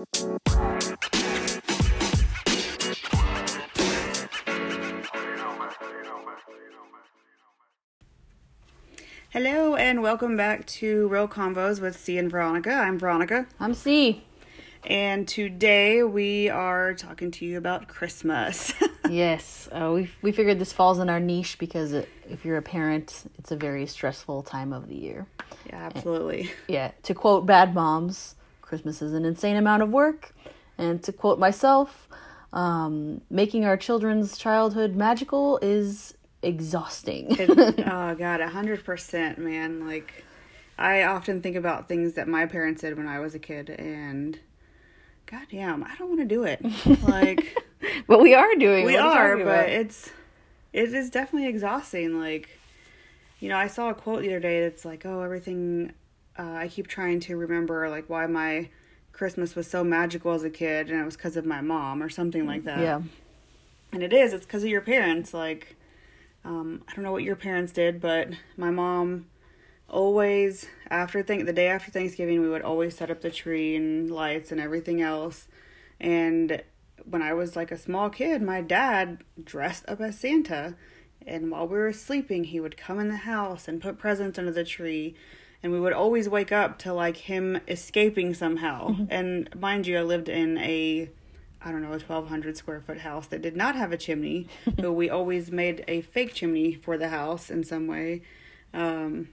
Hello and welcome back to Real Combos with C and Veronica. I'm Veronica, I'm C. and today we are talking to you about Christmas. yes, uh, we we figured this falls in our niche because it, if you're a parent, it's a very stressful time of the year. yeah, absolutely. Yeah, to quote Bad Moms, Christmas is an insane amount of work, and to quote myself, um, making our children's childhood magical is exhausting. It- oh god, a hundred percent, man. Like, I often think about things that my parents did when I was a kid, and goddamn, I don't want to do it. Like, but we are doing. we are, but about? it's it is definitely exhausting. Like, you know, I saw a quote the other day that's like, "Oh, everything." Uh, I keep trying to remember like why my Christmas was so magical as a kid, and it was because of my mom or something like that. yeah, And it is. It's because of your parents. Like, um, I don't know what your parents did, but my mom always after think the day after Thanksgiving we would always set up the tree and lights and everything else. And when I was like a small kid, my dad dressed up as Santa, and while we were sleeping, he would come in the house and put presents under the tree. And we would always wake up to like him escaping somehow. And mind you, I lived in a I don't know, a 1200 square foot house that did not have a chimney, but we always made a fake chimney for the house in some way. Um,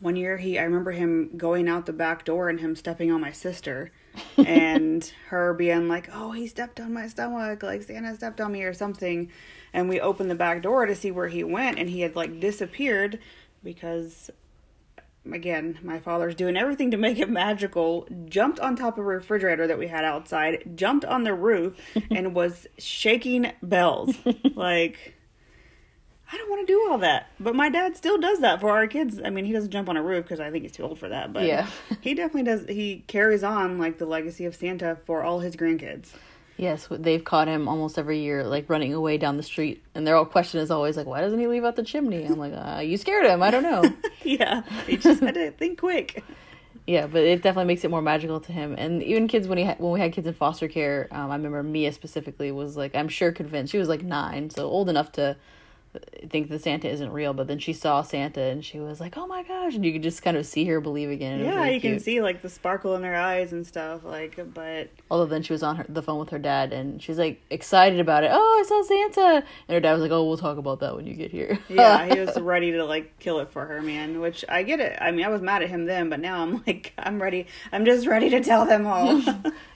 one year he I remember him going out the back door and him stepping on my sister and her being like, "Oh, he stepped on my stomach, like Santa stepped on me or something." And we opened the back door to see where he went and he had like disappeared because again, my father's doing everything to make it magical, jumped on top of a refrigerator that we had outside, jumped on the roof, and was shaking bells. like, I don't want to do all that. But my dad still does that for our kids. I mean, he doesn't jump on a roof because I think he's too old for that. But Yeah. he definitely does. He carries on, like, the legacy of Santa for all his grandkids. Yes, they've caught him almost every year, like running away down the street, and their whole question is always like, "Why doesn't he leave out the chimney?" I'm like, uh, "You scared him. I don't know." yeah. He just had to think quick. Yeah, but it definitely makes it more magical to him. And even kids when he ha- when we had kids in foster care, um, I remember Mia specifically was like, I'm sure convinced she was like nine, so old enough to think that Santa isn't real. But then she saw Santa and she was like, Oh my gosh! And you could just kind of see her believe again. Yeah, really you can see, like, the sparkle in their eyes and stuff. Like, but Although then she was on her, the phone with her dad and she's like excited about it. Oh, I saw Santa, and her dad was like, Oh, we'll talk about that when you get here. Yeah, he was ready to like kill it for her, man. Which I get it. I mean, I was mad at him then, but now I'm like, I'm ready. I'm just ready to tell them all.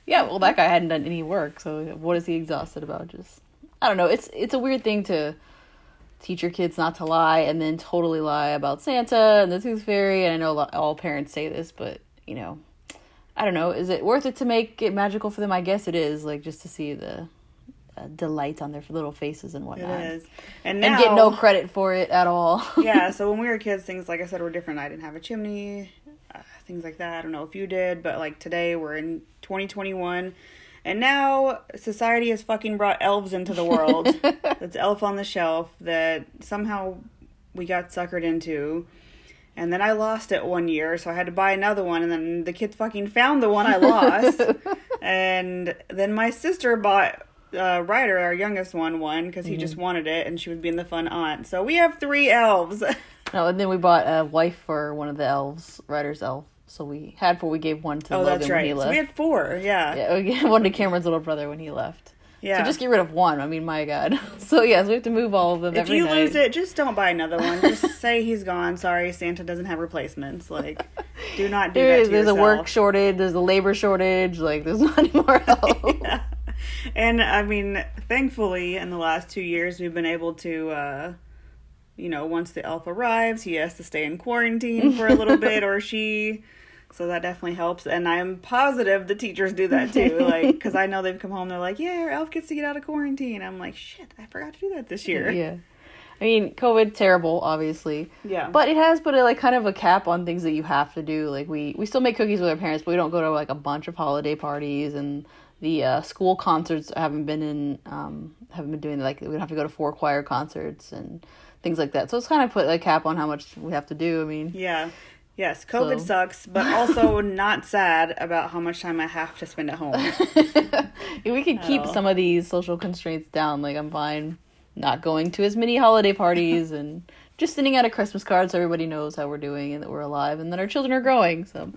Yeah, well, that guy hadn't done any work, so what is he exhausted about? Just, I don't know. It's it's a weird thing to teach your kids not to lie and then totally lie about Santa and the Tooth Fairy. And I know lot, all parents say this, but you know, I don't know. Is it worth it to make it magical for them? I guess it is. Like just to see the uh, delight on their little faces and whatnot, is, and now and get no credit for it at all. yeah. So when we were kids, things like I said were different. I didn't have a chimney, uh, things like that. I don't know if you did, but like today we're in 2021. And now society has fucking brought elves into the world. That's elf on the shelf that somehow we got suckered into. And then I lost it one year, so I had to buy another one. And then the kids fucking found the one I lost. and then my sister bought uh, Ryder, our youngest one, one because he just wanted it, and she was being the fun aunt. So we have three elves. oh, and then we bought a wife for one of the elves, Ryder's elf. So we had four. We gave one to oh, Logan that's when right. he So we had four. Yeah. Yeah, we one to Cameron's little brother when he left. Yeah. So just get rid of one. I mean, my God. So yes, we have to move all of them if you night. lose it, just don't buy another one. Just say he's gone. Sorry, Santa doesn't have replacements. Like, do not do There that is. There's yourself. a work shortage. There's a labor shortage. Like, there's not any more help. And I mean, thankfully, in the last two years, we've been able to, uh, you know, once the elf arrives, he has to stay in quarantine for a little bit, or she. So that definitely helps. And I'm positive the teachers do that too. Like, because I know they've come home, they're like, yeah, our elf gets to get out of quarantine. I'm like, shit, I forgot to do that this year. yeah. I mean, COVID terrible, obviously. Yeah. But it has put a like kind of a cap on things that you have to do. Like we we still make cookies with our parents, but we don't go to like a bunch of holiday parties and the uh, school concerts haven't been in um haven't been doing like we don't have to go to four choir concerts and things like that. So it's kind of put a cap on how much we have to do. I mean, Yeah. Yes, COVID So- sucks, but also not sad about how much time I have to spend at home. we could keep Oh. some of these social constraints down. Like I'm fine not going to as many holiday parties and just sending out a Christmas card so everybody knows how we're doing and that we're alive and that our children are growing. So,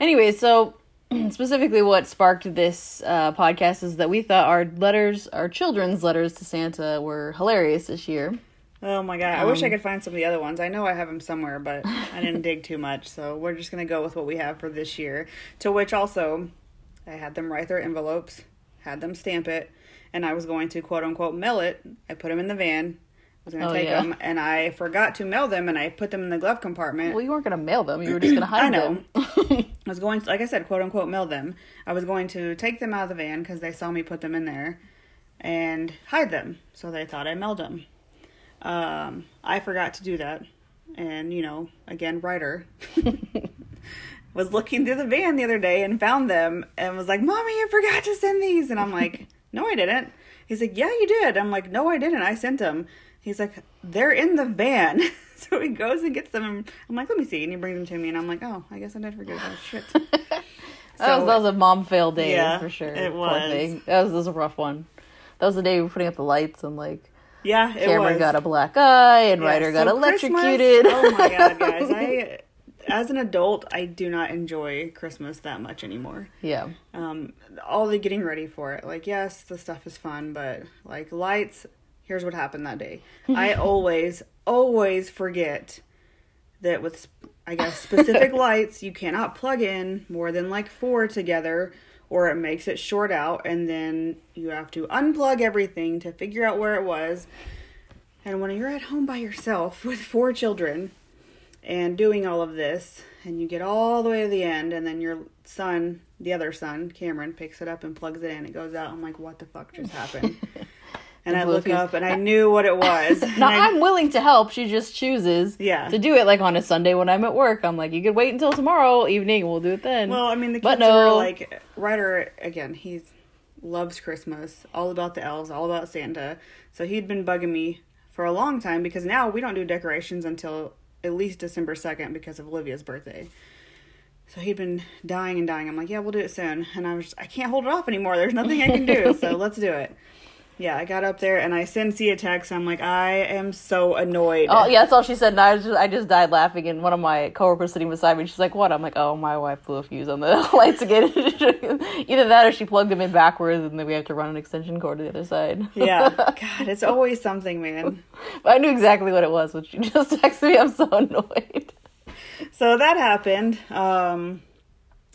anyway, so specifically what sparked this uh, podcast is that we thought our letters, our children's letters to Santa, were hilarious this year. Oh my god, I wish I Um, could find some of the other ones. I know I have them somewhere, but I didn't dig too much, so we're just gonna go with what we have for this year. To which also, I had them write their envelopes, had them stamp it, and I was going to quote unquote mail it. I put them in the van. I was gonna Oh, take yeah. them, and I forgot to mail them, and I put them in the glove compartment. Well, you weren't gonna mail them; you were just gonna hide them. I know. them. I was going, to, like I said, quote unquote, mail them. I was going to take them out of the van because they saw me put them in there and hide them. So they thought I mailed them. Um, I forgot to do that. And, you know, again, Ryder was looking through the van the other day and found them and was like, Mommy, I forgot to send these. And I'm like, No, I didn't. He's like, Yeah, you did. I'm like, No, I didn't. I sent them. He's like, They're in the van. so he goes and gets them. And I'm like, Let me see. And he brings them to me. And I'm like, Oh, I guess I did forget. Oh, shit. That was, that was a mom fail day Yeah, for sure. it was. That was, that was a rough one. That was the day we were putting up the lights and like Yeah, it Cameron was. got a black eye and Yeah, Ryder got so Christmas- electrocuted. oh my god, guys! I, as an adult, I do not enjoy Christmas that much anymore. yeah. Um, all the getting ready for it, like yes, the stuff is fun, but like lights. Here's what happened that day. I always, always forget that with, I guess, specific lights, you cannot plug in more than like four together, or it makes it short out, and then you have to unplug everything to figure out where it was. And when you're at home by yourself with four children and doing all of this, and you get all the way to the end, and then your son, the other son, Cameron, picks it up and plugs it in, it goes out. I'm like, what the fuck just happened? and I look up and I knew what it was. Now I- I'm willing to help. She just chooses Yeah. to do it like on a Sunday when I'm at work. I'm like, you could wait until tomorrow evening. We'll do it then. Well, I mean, the But kids were no. like Ryder again. He's loves Christmas, all about the elves, all about Santa. So he'd been bugging me for a long time because now we don't do decorations until at least December second because of Olivia's birthday. So he'd been dying and dying. I'm like, yeah, we'll do it soon. And I was, just, I can't hold it off anymore. There's nothing I can do. so let's do it. Yeah, I got up there and I sent C a text. I'm like, I am so annoyed. Oh yeah, that's all she said, and I was just I just died laughing. And one of my coworkers sitting beside me, she's like, "What?" I'm like, "Oh, my wife blew a fuse on the lights again." Either that, or she plugged them in backwards, and then we have to run an extension cord to the other side. yeah. God, it's always something, man. I knew exactly what it was when she just texted me. I'm so annoyed. so that happened. Um,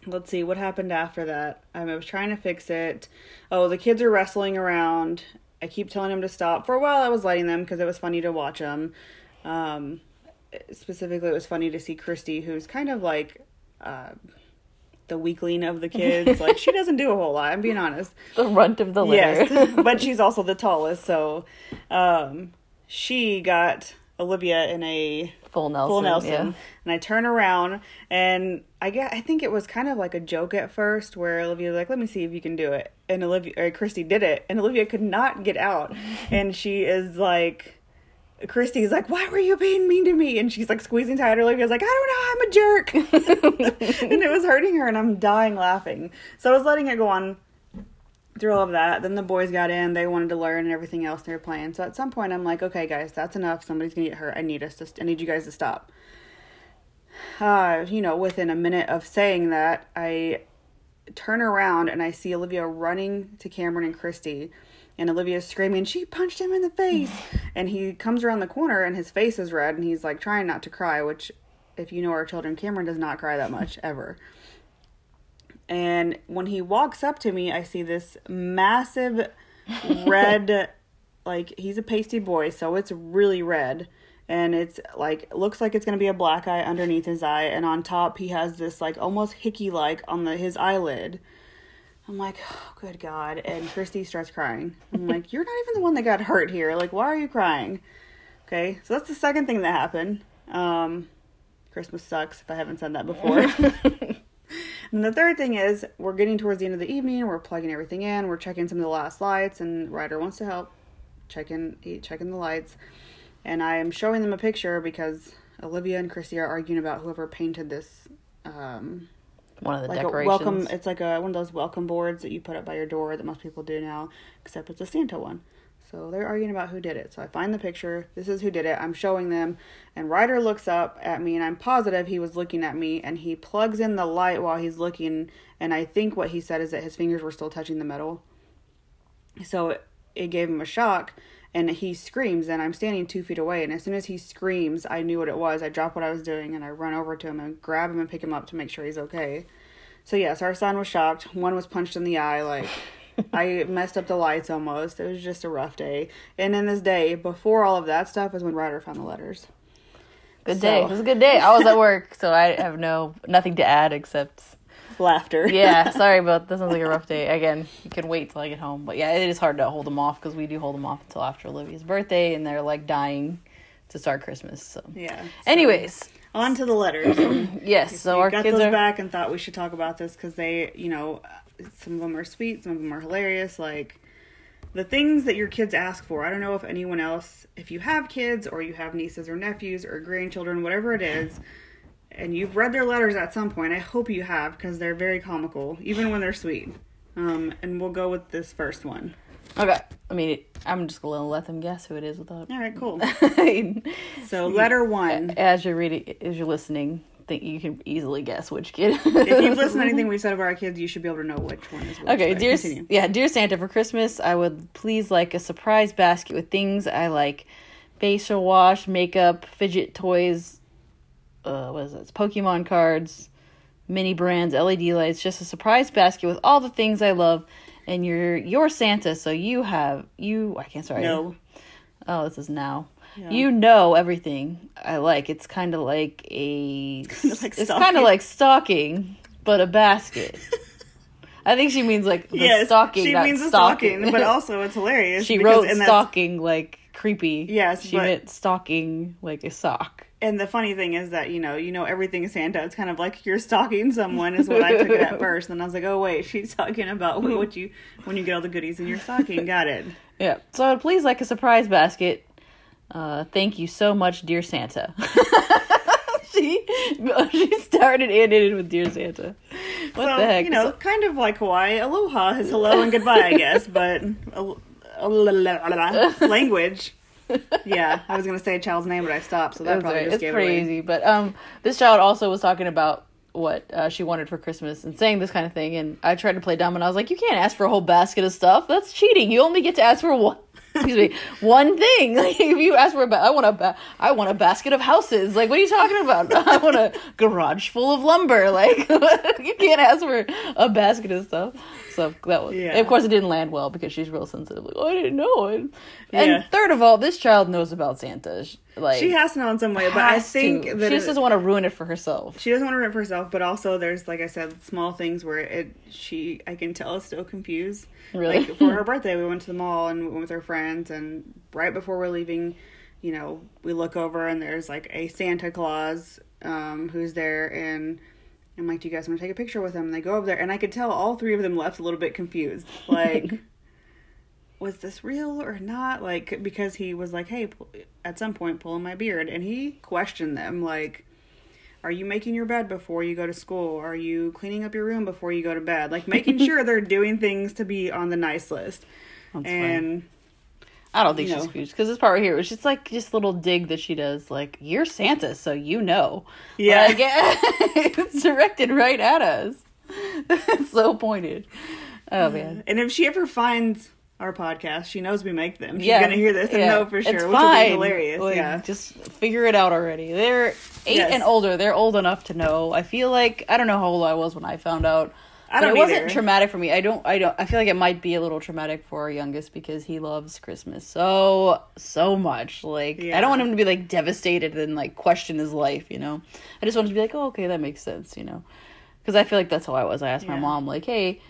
let's see what happened after that. Um, I was trying to fix it. Oh, the kids are wrestling around. I keep telling them to stop. For a while, I was letting them because it was funny to watch them. Um, specifically, it was funny to see Christy, who's kind of like uh, the weakling of the kids. like she doesn't do a whole lot. I'm being honest. The runt of the litter. Yes, but she's also the tallest, so um, she got Olivia in a Full Nelson. full Nelson, Yeah. and I turn around and I get I think it was kind of like a joke at first where Olivia's like, "Let me see if you can do it," and Olivia or Christy did it, and Olivia could not get out, and she is like. Christy's like, why were you being mean to me? And she's like squeezing tighter. Olivia's like, I don't know, I'm a jerk. and it was hurting her, and I'm dying laughing. So I was letting it go on through all of that. Then the boys got in, they wanted to learn and everything else they were playing. So at some point I'm like, okay guys, that's enough. Somebody's gonna get hurt. I need us to I need you guys to stop. Uh, you know, within a minute of saying that, I turn around and I see Olivia running to Cameron and Christy. And Olivia's screaming, she punched him in the face. and he comes around the corner and his face is red and he's like trying not to cry, which if you know our children, Cameron does not cry that much ever. And when he walks up to me, I see this massive red, like he's a pasty boy, so it's really red. And it's like looks like it's gonna be a black eye underneath his eye, and on top he has this like almost hickey like on the his eyelid. I'm like, oh, good God. And Christy starts crying. I'm like, you're not even the one that got hurt here. Like, why are you crying? Okay, so that's the second thing that happened. Um, Christmas sucks if I haven't said that before. and the third thing is, we're getting towards the end of the evening. We're plugging everything in. We're checking some of the last lights, and Ryder wants to help checking checking the lights. And I am showing them a picture because Olivia and Christy are arguing about whoever painted this. Um, One of the like a decorations. welcome. It's like a one of those welcome boards that you put up by your door that most people do now, except it's a Santa one. So they're arguing about who did it. So I find the picture. This is who did it. I'm showing them, and Ryder looks up at me, and I'm positive he was looking at me, and he plugs in the light while he's looking, and I think what he said is that his fingers were still touching the metal. So it, it gave him a shock, and he screams, and I'm standing two feet away, and as soon as he screams, I knew what it was. I drop what I was doing, and I run over to him and grab him and pick him up to make sure he's okay. So yes, our son was shocked. One was punched in the eye, like I messed up the lights almost. It was just a rough day. And in this day, before all of that stuff, is when Ryder found the letters. Good So- day. It was a good day. I was at work, so I have no nothing to add except Laughter. yeah. Sorry but that. Sounds like a rough day. Again, you can wait till I get home, but yeah, it is hard to hold them off because we do hold them off until after Olivia's birthday, and they're like dying to start Christmas. So, yeah. So, anyways, on to the letters. yes. So we our got kids those are back and thought we should talk about this because they, you know, some of them are sweet, some of them are hilarious. Like the things that your kids ask for. I don't know if anyone else, if you have kids or you have nieces or nephews or grandchildren, whatever it is, and you've read their letters at some point. I hope you have because they're very comical, even when they're sweet. Um, and we'll go with this first one. okay. I mean, I'm just gonna let them guess who it is without. All right, cool. So letter one. as you're reading, as you're listening, think you can easily guess which kid. If you've listened to anything we've said about our kids, you should be able to know which one is which. Okay, but dear, continue. yeah, dear Santa, for Christmas, I would please like a surprise basket with things I like: facial wash, makeup, fidget toys. Uh, what is this? Pokemon cards, mini brands, LED lights. Just a surprise basket with all the things I love. And you're you're Santa, so you have you. I can't sorry. No. Oh, this is now. Yeah. You know everything I like. It's kind of like a. like it's kind of like stocking, but a basket. I think she means like the yes, stocking. she means a stocking, but also it's hilarious. she because- wrote stocking like creepy. Yes, she but- meant stocking like a sock. And the funny thing is that you know, you know everything Santa. It's kind of like you're stalking someone, is what I took it at first. And then I was like, oh wait, she's talking about what you when you get all the goodies in your stocking. Got it. Yeah. So please like a surprise basket. Uh, thank you so much, dear Santa. she she started and ended with dear Santa. What so the heck? you know, So- kind of like Hawaii. Aloha is hello and goodbye, I guess, but al- al- language. Yeah, I was gonna say a child's name, but I stopped, so that That's probably right. just It's gave it away. But um, this child also was talking about what uh, she wanted for Christmas and saying this kind of thing. And I tried to play dumb, and I was like, "You can't ask for a whole basket of stuff. That's cheating. You only get to ask for one." Excuse me, one thing. Like if you ask for a, ba- I want a, ba- I want a basket of houses. Like what are you talking about? I want a garage full of lumber. Like you can't ask for a basket of stuff. So that was, Yeah. of course, it didn't land well because she's real sensitive. Like, oh, I didn't know it. And Yeah. third of all, this child knows about Santa. Like She has to know in some way, but I think to. that she it- just doesn't want to ruin it for herself. she doesn't want to rip herself, but also there's like I said, small things where it she I can tell is still confused. Really? Like for her birthday, we went to the mall and we went with her friends, and right before we're leaving, you know, we look over and there's like a Santa Claus um, who's there, and I'm like, "Do you guys want to take a picture with him?" And they go over there, and I could tell all three of them left a little bit confused, like. Was this real or not? Like, because he was like, hey, at some point, pulling my beard. And he questioned them, like, are you making your bed before you go to school? Are you cleaning up your room before you go to bed? Like making sure they're doing things to be on the nice list. That's and I don't think you she's know. confused because this part right here was just like just little dig that she does. Like you're Santa, so you know. Yeah. Like, it's directed right at us. it's so pointed. Oh man. and if she ever finds our podcast, she knows we make them. She's yeah, gonna hear this and yeah. know for sure, It's which fine. would be hilarious. Like, yeah. just figure it out already. They're eight Yes. and older. They're old enough to know. I feel like I don't know how old I was when I found out. I but don't it wasn't traumatic for me. I don't. I don't. I feel like it might be a little traumatic for our youngest because he loves Christmas so so much. Like I don't want him to be like devastated and like question his life. You know, I just want him to be like, oh, okay, that makes sense. You know, because I feel like that's how I was. I asked my mom like, hey,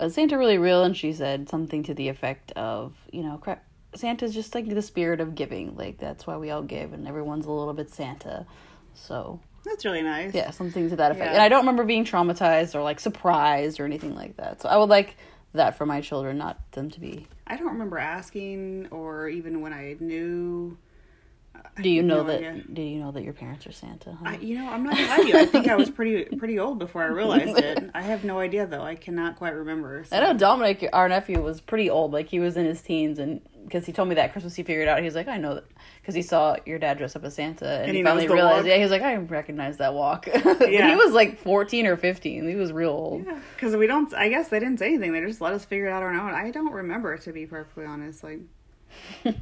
is Santa really real? And she said something to the effect of, you know, crap, Santa's just like the spirit of giving. Like that's why we all give, and everyone's a little bit Santa. So That's really nice. yeah, something to that effect. Yeah. And I don't remember being traumatized or like surprised or anything like that. So I would like that for my children, not them to be. I don't remember asking or even when I knew Do you know no that? idea. Do you know that your parents are Santa? huh? I, you know, I'm not gonna lie to you. I think I was pretty pretty old before I realized it. I have no idea though. I cannot quite remember. so- I know Dominic, our nephew, was pretty old. Like he was in his teens, and because he told me that Christmas, he figured out. He was like, "I know that," because he saw your dad dress up as Santa, and, And he, he finally realized. walk. Yeah, he was like, "I recognize that walk." Yeah. he was like fourteen or fifteen. He was real old. Because we don't, I guess they didn't say anything. They just let us figure it out on our own. I don't remember, to be perfectly honest. Like,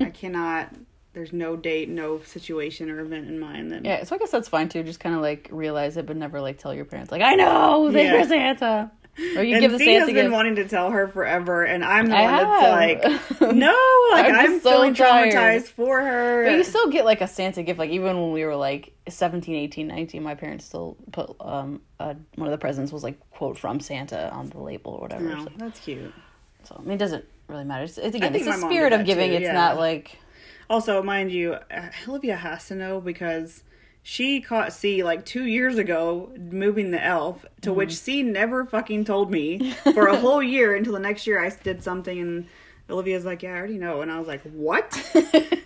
I cannot, there's no date, no situation or event in mind that. Yeah, so I guess that's fine too. Just kind of like realize it, but never like tell your parents. Like, I know they're Yeah. Santa, or you and give the Santa has been gift. wanting to tell her forever, and I'm the I one have. that's like, no, like I'm I'm, so feeling tired. traumatized for her. But you still get like a Santa gift. Like even when we were like 17, 18, 19, my parents still put um uh, one of the presents was like quote from Santa on the label or whatever. no, So, that's cute. so, I mean, it doesn't really matter. It's, it's again, it's the spirit of giving. too, it's not like Also, mind you, Olivia has to know because she caught C like two years ago moving the elf, to which mm-hmm. C never fucking told me for a whole year until the next year I did something and Olivia's like, Yeah, I already know. And I was like, What?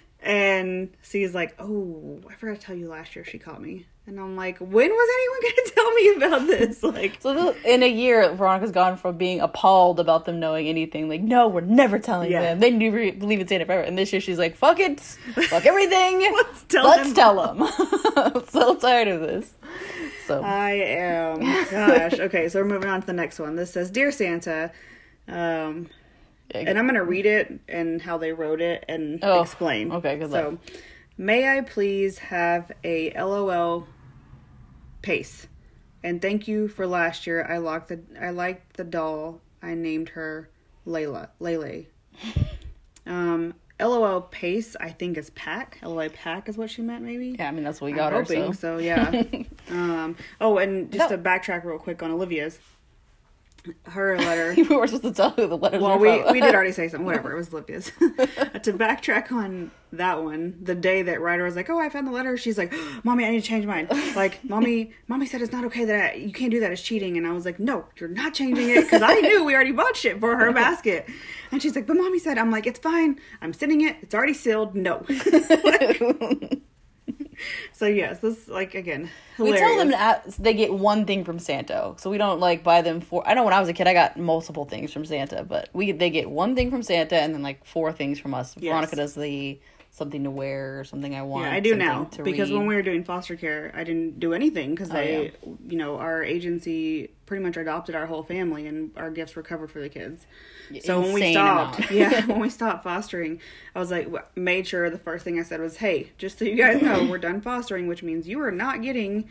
and C's like, Oh, I forgot to tell you last year she caught me. And I'm like, When was anyone going to tell me about this? Like, so. In a year, Veronica's gone from being appalled about them knowing anything, like no, we're never telling Yeah. them. They never believe in Santa forever. And this year, she's like, fuck it, fuck everything. Let's tell Let's them. tell them. I'm so tired of this. So I am. Gosh. Okay, so we're moving on to the next one. This says, Dear Santa, um, and I'm gonna read it and how they wrote it and Oh, explain. okay, good so, luck. May I please have a LOL pace? And thank you for last year. I locked the I liked the doll. I named her Layla. Lele. Um, LOL pace. I think is pack. LOL pack is what she meant. Maybe. yeah, I mean that's what we I'm got her. hoping So. so. Yeah. um. Oh, and just No. to backtrack real quick on Olivia's, her letter. we were supposed to tell who the letters Well, we we did already say something. Whatever, it was Olivia's. to backtrack on that one, the day that Ryder was like, "Oh, I found the letter," she's like, "Mommy, I need to change mine." Like, "Mommy, mommy said it's not okay that I, you can't do that. It's cheating." And I was like, "No, you're not changing it because I knew we already bought shit for her basket." And she's like, "But mommy said," I'm like, "It's fine. I'm sending it. It's already sealed. No." so yes, this like again We tell them ask, they get one thing from Santa, so we don't like buy them four. I know when I was a kid, I got multiple things from Santa, but we they get one thing from Santa and then like four things from us. Yes. Veronica does the something to wear or something I want. Yeah, I do now to because read. when we were doing foster care, I didn't do anything because Oh, they, yeah. you know, our agency pretty much adopted our whole family and our gifts were covered for the kids. So when we stopped, yeah, when we stopped fostering, I was like, made sure the first thing I said was, "Hey, just so you guys know, we're done fostering, which means you are not getting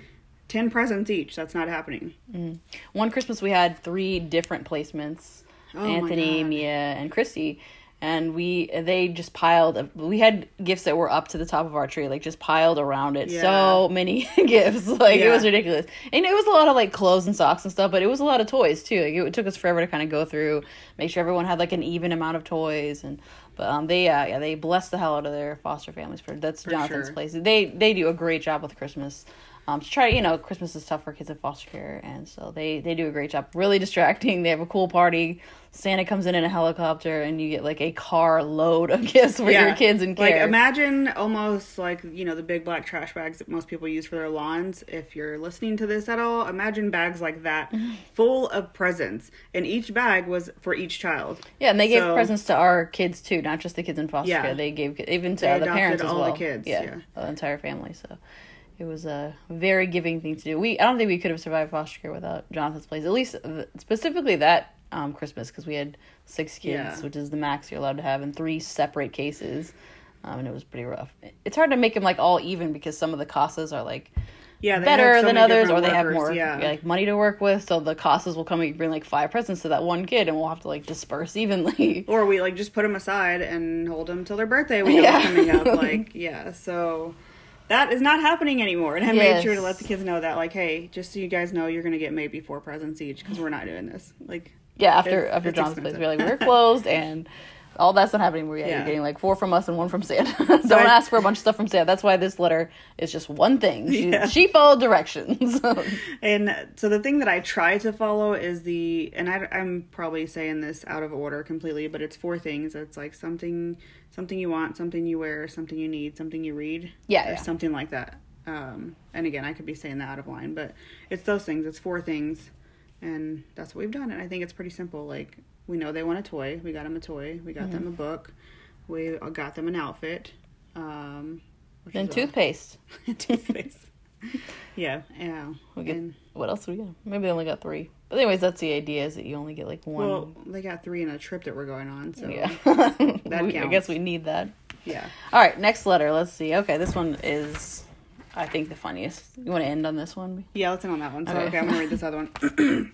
ten presents each. That's not happening." Mm. One Christmas we had three different placements. Oh Anthony, Mia, and Christy. And we they just piled we had gifts that were up to the top of our tree, like just piled around it. Yeah. So many gifts. Like it was ridiculous. And it was a lot of like clothes and socks and stuff, but it was a lot of toys too. Like it took us forever to kind of go through, make sure everyone had like an even amount of toys and but um they uh, yeah, they blessed the hell out of their foster families for that's Jonathan's sure. place. They they do a great job with Christmas. Um, to try, you know, Christmas is tough for kids in foster care, and so they they do a great job. Really distracting. They have a cool party. Santa comes in in a helicopter, and you get like a car load of gifts for your kids Like care. imagine almost like you know the big black trash bags that most people use for their lawns. If you're listening to this at all, imagine bags like that, full of presents, and each bag was for each child. yeah, and they gave so- presents to our kids too, not just the kids in foster Yeah. care. They gave even to They the parents as all the kids, yeah, yeah. the entire family. So it was a very giving thing to do. We I don't think we could have survived foster care without Jonathan's place. At least specifically that um, Christmas because we had six kids, Yeah. which is the max you're allowed to have in three separate cases. Um, and it was pretty rough. It's hard to make them like all even because some of the CASAs are like Yeah, better so than others, or they have more Yeah, like money to work with. So the CASAs will come and bring like five presents to that one kid, and we'll have to like disperse evenly. or we like just put them aside and hold them till their birthday. We know Yeah. it's coming up. Like yeah, so. That is not happening anymore, and I made sure to let the kids know that, like, hey, just so you guys know, you're gonna get maybe four presents each because we're not doing this. Like, yeah, after It's- after it's John's place, expensive. we we're like we're closed, and All that's not happening. We're yeah, you're getting like four from us and one from Santa. Don't I- ask for a bunch of stuff from Santa. That's why this letter is just one thing. She, Yeah. she followed directions. And so the thing that I try to follow is the, and I, am probably saying this out of order completely, but it's four things. It's like something, something you want, something you wear, something you need, something you read, Yeah, or yeah. something like that. Um, and again, I could be saying that out of line, but it's those things. It's four things, and that's what we've done. And I think it's pretty simple. Like we know they want a toy, we got them a toy. We got Mm-hmm. them a book. We got them an outfit. Um, then toothpaste. toothpaste. yeah, yeah. We get, And- what else do we get? Maybe they only got three. But anyways, that's the idea is that you only get like one. Well, they got three in a trip that we're going on, so yeah. that We- I guess we need that. yeah. All right, next letter. Let's see. Okay, this one is, I think, the funniest. You want to end on this one? Yeah, let's end on that one. So Okay. okay, I'm gonna read this other one.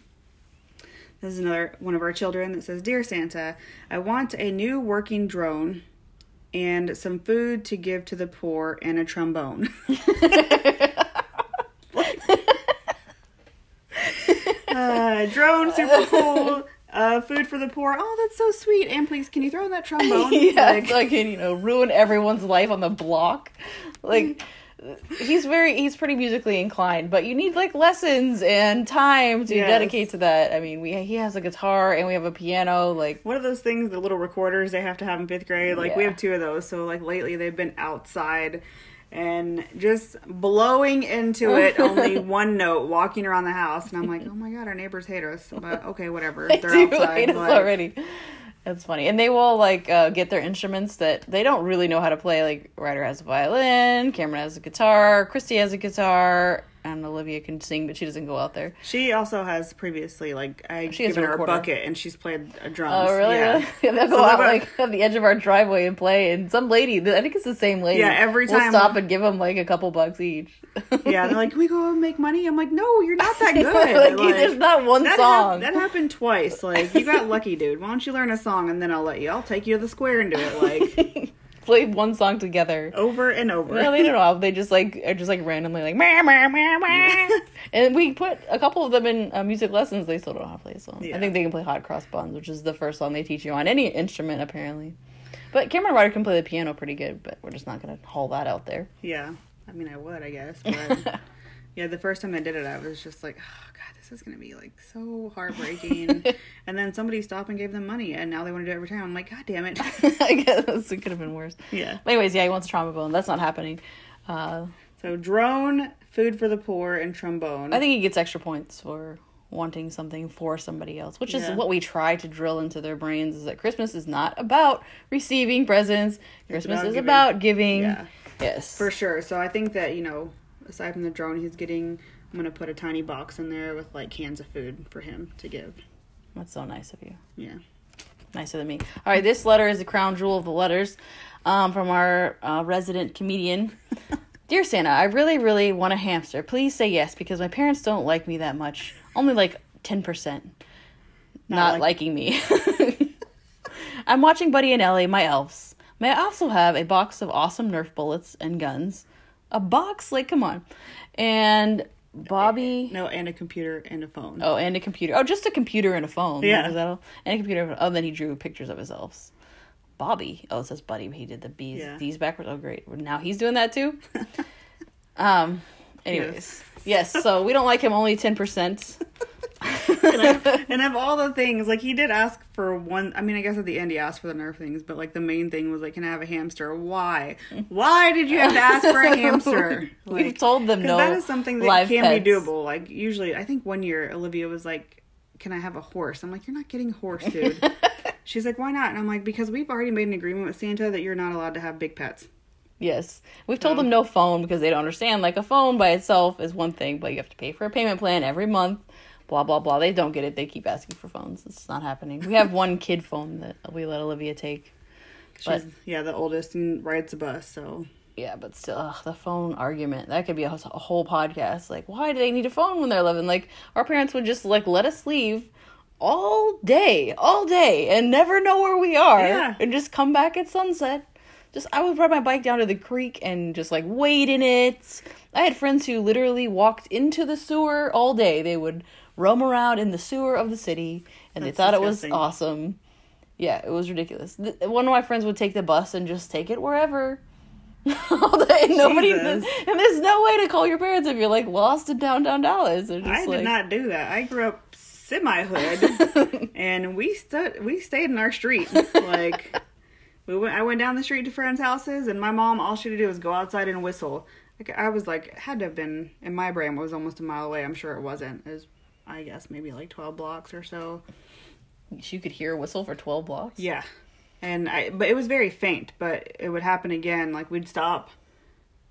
This is another one of our children that says, "Dear Santa, I want a new working drone." And some food to give to the poor and a trombone. uh, drone, super cool. Uh, food for the poor. Oh, that's so sweet. And please, can you throw in that trombone? yeah, Like- it's like you know, ruin everyone's life on the block. Like he's very he's pretty musically inclined, but you need like lessons and time to Yes. dedicate to that. I mean, we he has a guitar and we have a piano. Like One of those things, the little recorders they have to have in fifth grade. Like we have two of those. So like lately they've been outside and just blowing into it only one note, walking around the house, and I'm like, oh my god, our neighbors hate us. But okay, whatever. they They're outside. hate us already. That's funny, and they will like uh, get their instruments that they don't really know how to play. Like Ryder has a violin, Cameron has a guitar, Christy has a guitar, and Olivia can sing, but she doesn't go out there. She also has previously like I She given her a bucket and she's played a drums. Oh, really? Yeah. Yeah. They'll go So out like at the edge of our driveway and play, and some lady, I think it's the same lady. Yeah, every time we'll stop and give them like a couple bucks each. yeah, they're like, "Can we go and make money?" I'm like, "No, you're not that good." like, Like, there's not one that, song. that happened twice. Like, you got lucky, dude. Why don't you learn a song and then I'll let you. I'll take you to the square and do it like Play one song together. over and over. No, they don't know. They just like are just like randomly like meh, meh, meh, meh. and we put a couple of them in uh, music lessons. They still don't know how to play a song. I think they can play Hot Cross Buns, which is the first song they teach you on any instrument apparently. But Cameron Ryder can play the piano pretty good, but we're just not gonna haul that out there. Yeah, I mean, I would, I guess, but yeah, the first time I did it, I was just like, oh god, this is gonna be like so heartbreaking. and then somebody stopped and gave them money, and now they want to do it every time. I'm like, god damn it. I guess it could have been worse. yeah. But anyways, yeah, he wants a trombone. That's not happening. Uh, So drone, food for the poor, and trombone. I think he gets extra points for wanting something for somebody else, which is what we try to drill into their brains is that Christmas is not about receiving presents. Christmas about is giving. about giving. Yeah. Yes. for sure. So I think that you know, aside from the drone, he's getting. I'm gonna put a tiny box in there with like cans of food for him to give. That's so nice of you. Yeah. Nicer than me. All right, this letter is the crown jewel of the letters um, from our uh, resident comedian. Dear Santa, I really, really want a hamster. Please say yes because my parents don't like me that much. Only like 10%. Not, like- liking me. I'm watching Buddy and Ellie, my elves. May I also have a box of awesome Nerf bullets and guns? A box? Like, come on. And Bobby. No, and a computer and a phone. Oh, and a computer. Oh, just a computer and a phone. Yeah. Is that all? And a computer. Oh, then he drew pictures of his elves. Bobby. Oh, it says Buddy. He did the B's, Yeah. D's backwards. Oh, great. Now he's doing that too. um. Anyways, yes. So we don't like him. Only ten percent. and of all the things, like he did ask for one. I mean, I guess at the end he asked for the Nerf things, but like the main thing was like, "Can I have a hamster?" Why? Why did you have to ask for a hamster? We've told them no. that is something that can pets. be doable. Like usually, I think one year Olivia was like, "Can I have a horse?" I'm like, "You're not getting a horse, dude." She's like, "Why not?" And I'm like, "Because we've already made an agreement with Santa that you're not allowed to have big pets." Yes, we've told Um, them no phone because they don't understand. Like a phone by itself is one thing, but you have to pay for a payment plan every month. Blah blah blah. They don't get it. They keep asking for phones. It's not happening. We have one kid phone that we let Olivia take. She's But- yeah, the oldest and rides the bus, so Yeah, but still, ugh, the phone argument that could be a, a whole podcast. Like, why do they need a phone when they're eleven? Like, our parents would just like let us leave all day, all day, and never know where we are, Yeah. and just come back at sunset. Just, I would ride my bike down to the creek and just like wade in it. I had friends who literally walked into the sewer all day. They would roam around in the sewer of the city, and That's they thought it was awesome. Yeah, it was ridiculous. Th- One of my friends would take the bus and just take it wherever. All day. Nobody, and there's no way to call your parents if you're like lost in downtown Dallas. Just I like, did not do that. I grew up semi hood, and we stood we stayed in our street. Like we went, I went down the street to friends' houses, and my mom all she do was go outside and whistle. Like I was like had to have been in my brain it was almost a mile away. I'm sure it wasn't. It was I guess maybe like 12 blocks or so. You could hear a whistle for 12 blocks. Yeah. And I, but it was very faint, but it would happen again. Like we'd stop.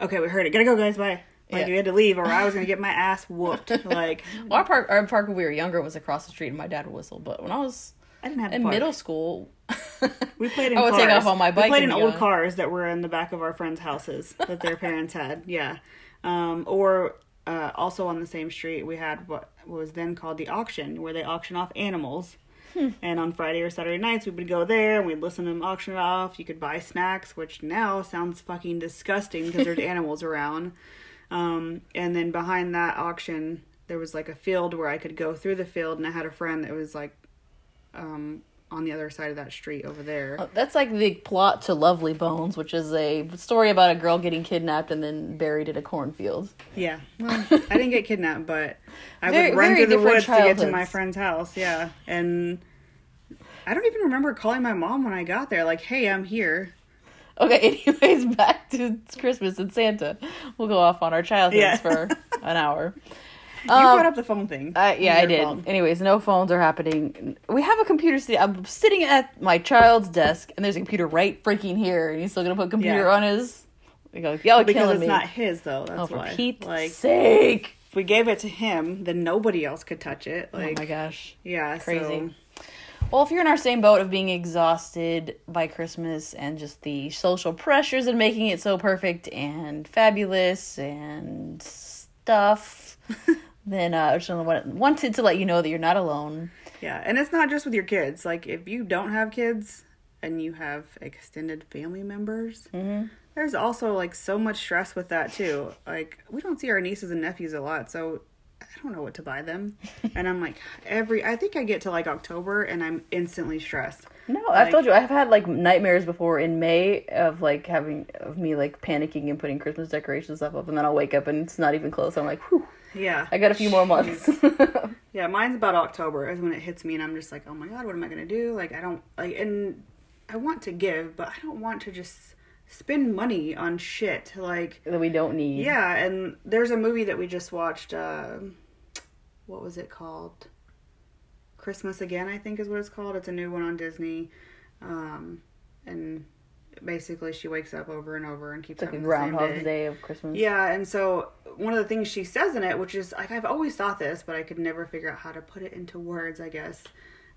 Okay, we heard it. Gotta go, guys. Bye. Like Yeah. we had to leave, or I was gonna get my ass whooped. Like Well, our park, our park when we were younger was across the street, and my dad would whistle. But when I was I didn't have in park. middle school, We played in I would cars. take off on my bike We played in old go. cars that were in the back of our friends' houses that their parents had. Yeah. Um, or uh, also on the same street, we had what was then called the auction, where they auction off animals. Hmm. And on Friday or Saturday nights, we would go there and we'd listen to them auction it off. You could buy snacks, which now sounds fucking disgusting because there's animals around. Um, and then behind that auction, there was like a field where I could go through the field, and I had a friend that was like um, on the other side of that street over there. Uh, That's like the plot to Lovely Bones, which is a story about a girl getting kidnapped and then buried in a cornfield. Yeah. Well, I didn't get kidnapped, but I Very- would run through the woods to get to my friend's house. Yeah. And I don't even remember calling my mom when I got there, like, hey, I'm here. Okay, anyways, back to Christmas and Santa. We'll go off on our childhoods Yeah. for an hour. You Um, brought up the phone thing. Uh, yeah, I did. fault. Anyways, no phones are happening. We have a computer sitting. I'm sitting at my child's desk, and there's a computer right freaking here, and he's still gonna put computer Yeah. on his. Go, y'all are Because killing it's me. not his, though. That's oh, for why. Pete's like, sake! if we gave it to him, then nobody else could touch it. Like, oh my gosh. yeah, Crazy. So, Well, if you're in our same boat of being exhausted by Christmas and just the social pressures and making it so perfect and fabulous and stuff, then uh, I just wanted to let you know that you're not alone. yeah. And it's not just with your kids. Like, if you don't have kids and you have extended family members, Mm-hmm. there's also like so much stress with that too. Like we don't see our nieces and nephews a lot, so I don't know what to buy them. and I'm like every I think I get to like October and I'm instantly stressed. No, I've told you I've had like nightmares before in May of like having of me like panicking and putting Christmas decorations stuff up, and then I'll wake up and it's not even close. I'm like, whew, Yeah. I got a few more months. Yeah, mine's about October is when it hits me and I'm just like, "Oh my god, what am I going to do?" Like I don't like and I want to give, but I don't want to just spend money on shit. Like that we don't need. Yeah, and there's a movie that we just watched. Uh, what was it called? Christmas Again, I think is what it's called. It's a new one on Disney, um, and basically she wakes up over and over and keeps It's like a same Groundhog's Day of Christmas. Yeah, and so one of the things she says in it, which is like I've always thought this, but I could never figure out how to put it into words, I guess.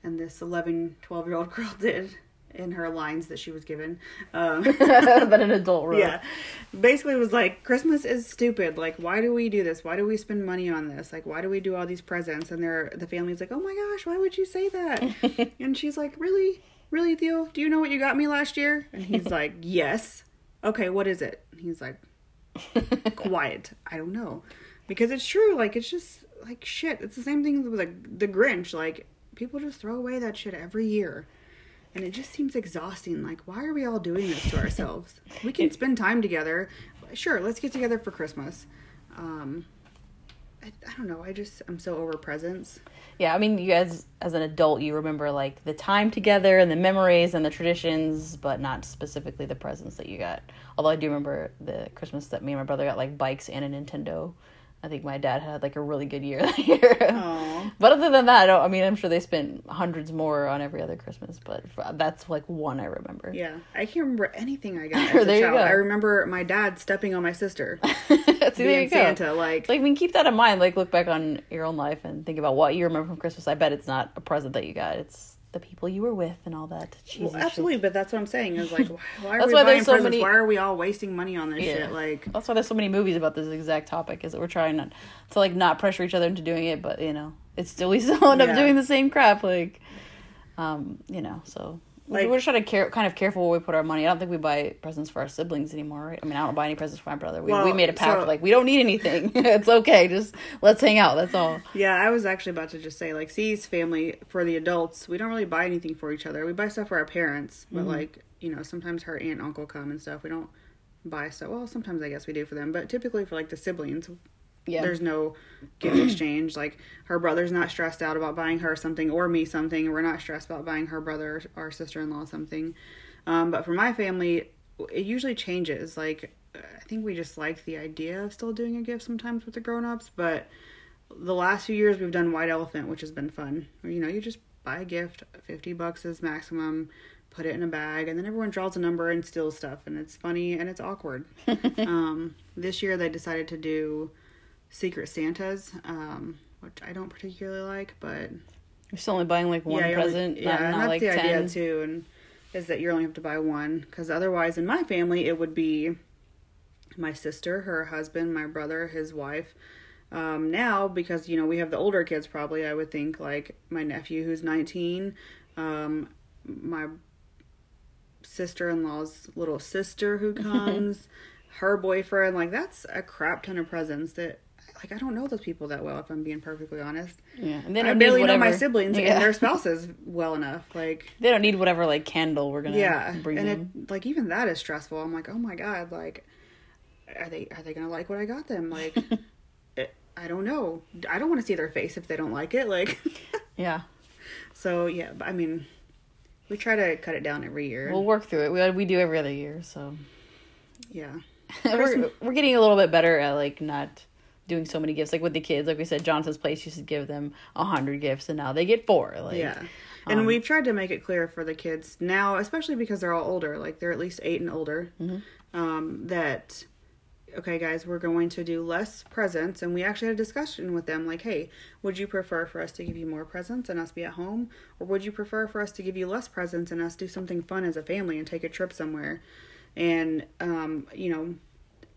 And this 11, 12 year old girl did in her lines that she was given. Um, but an adult wrote. yeah. Basically, it was like, Christmas is stupid. Like, why do we do this? Why do we spend money on this? Like, why do we do all these presents? And they're, the family's like, oh my gosh, why would you say that? and she's like, really? Really, Theo? Do you know what you got me last year? And he's like, yes. Okay, what is it? And he's like, quiet. I don't know. Because it's true. Like, it's just, like, shit. It's the same thing with, like, the Grinch. Like, people just throw away that shit every year. And it just seems exhausting. Like, why are we all doing this to ourselves? We can spend time together. Sure, let's get together for Christmas. Um, I, I don't know. I just, I'm so over presents. Yeah, I mean, you guys, as an adult, you remember like the time together and the memories and the traditions, but not specifically the presents that you got. Although I do remember the Christmas that me and my brother got like bikes and a Nintendo. I think my dad had like a really good year that year. Aw. But other than that, I don't. I mean, I'm sure they spent hundreds more on every other Christmas, but f- that's like one I remember. Yeah, I can't remember anything I got There as a you child. go. I remember my dad stepping on my sister, See, there you go. Santa. Like, Like, I mean, keep that in mind. Like, look back on your own life and think about what you remember from Christmas. I bet it's not a present that you got; it's the people you were with and all that. Cheesy well, shit. absolutely. But that's what I'm saying. Is like, why, are That's we why buying so presents? many- Why are we all wasting money on this Yeah. shit? Like, That's why there's so many movies about this exact topic. Is that we're trying not to like not pressure each other into doing it, but you know, it's still we still end up doing the same crap. Like, um, you know, so Like- we're just trying to care, kind of careful where we put our money. I don't think we buy presents for our siblings anymore, right? I mean, I don't buy any presents for my brother. We, we made a pact so- like we don't need anything. it's okay. Just let's hang out. That's all. Yeah, I was actually about to just say like C's family for the adults, we don't really buy anything for each other. We buy stuff for our parents, but Mm-hmm. like you know sometimes her aunt and uncle come and stuff. We don't buy stuff. Well, sometimes I guess we do for them, but typically for like the siblings, Yeah. there's no gift exchange. Like her brother's not stressed out about buying her something or me something. We're not stressed about buying her brother or sister in law something. Um, but for my family, it usually changes. Like I think we just like the idea of still doing a gift sometimes with the grown ups, but the last few years we've done white elephant, which has been fun. You know, you just buy a gift, fifty bucks is maximum, put it in a bag, and then everyone draws a number and steals stuff, and it's funny and it's awkward. um, this year they decided to do Secret Santas, um, which I don't particularly like, but You're still only buying like one yeah, you're only- present, yeah, not, and not that's like the ten. idea too, and is that you only have to buy one because otherwise, in my family, it would be my sister, her husband, my brother, his wife. Um, now, because you know we have the older kids, probably I would think like my nephew who's nineteen, um, my sister-in-law's little sister who comes, her boyfriend. Like that's a crap ton of presents that. Like I don't know those people that well, if I'm being perfectly honest. Yeah, and they I don't barely need know my siblings Yeah. and their spouses well enough. Like They don't need whatever like candle we're gonna yeah, bring and them. it like even that is stressful. I'm like, oh my god, like are they are they gonna like what I got them? Like it, eh, I don't know. I don't want to see their face if they don't like it. Like yeah, so yeah, but I mean, we try to cut it down every year. we'll work through it. We we do every other year, so yeah, we're we're getting a little bit better at like not doing so many gifts. Like with the kids, like we said, Jonathan's place used to give them a hundred gifts, and now they get four. Like yeah. And um, we've tried to make it clear for the kids now, especially because they're all older, like they're at least eight and older, Mm-hmm. um, that okay, guys, we're going to do less presents. And we actually had a discussion with them like, hey, would you prefer for us to give you more presents and us be at home? Or would you prefer for us to give you less presents and us do something fun as a family and take a trip somewhere? And, um, you know,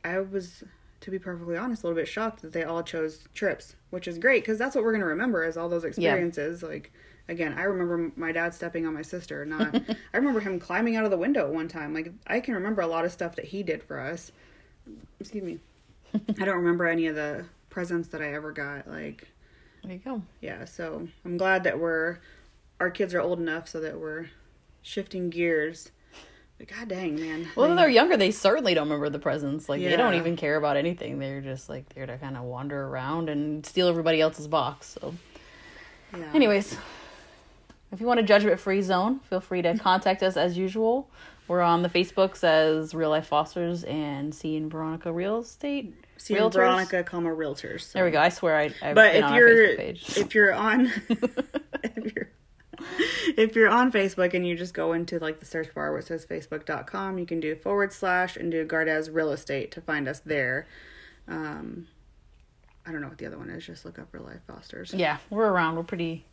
I was, to be perfectly honest, a little bit shocked that they all chose trips, which is great because that's what we're going to remember is all those experiences. Like, again, I remember my dad stepping on my sister. Not, I remember him climbing out of the window one time. Like, I can remember a lot of stuff that he did for us. Excuse me. I don't remember any of the presents that I ever got. Like, there you go. yeah. So I'm glad that we're our kids are old enough so that we're shifting gears. God ah, dang, man. Well, when they're younger, they certainly don't remember the presents. Like they don't even care about anything. They're just like there to kind of wander around and steal everybody else's box. So, yeah. anyways, if you want a judgment free zone, feel free to contact us as usual. We're on the Facebooks as Real Life Fosters and C and Veronica Real Estate. And Realtors? Veronica, comma realtors. so- There we go. I swear I, I've But if on you're Facebook page. if you're on if you're if you're on Facebook and you just go into like the search bar where it says facebook.com, you can do forward slash and do Gardez Real Estate to find us there. Um, I don't know what the other one is. Just look up Real Life Fosters. yeah, we're around. We're pretty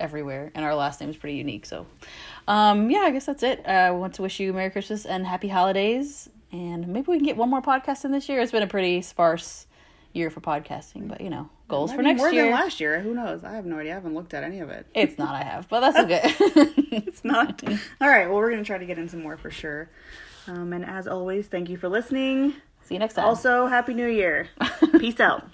everywhere, and our last name is pretty unique. So, um, yeah, I guess that's it. Uh, want to wish you Merry Christmas and Happy Holidays, and maybe we can get one more podcast in this year. It's been a pretty sparse year for podcasting, but you know, goals for next more year. More than last year. Who knows? I have no idea. I haven't looked at any of it. It's not. I have, but that's okay. it's not. All right. Well, we're gonna try to get in some more for sure. Um, and as always, thank you for listening. See you next time. Also, happy New Year. Peace out.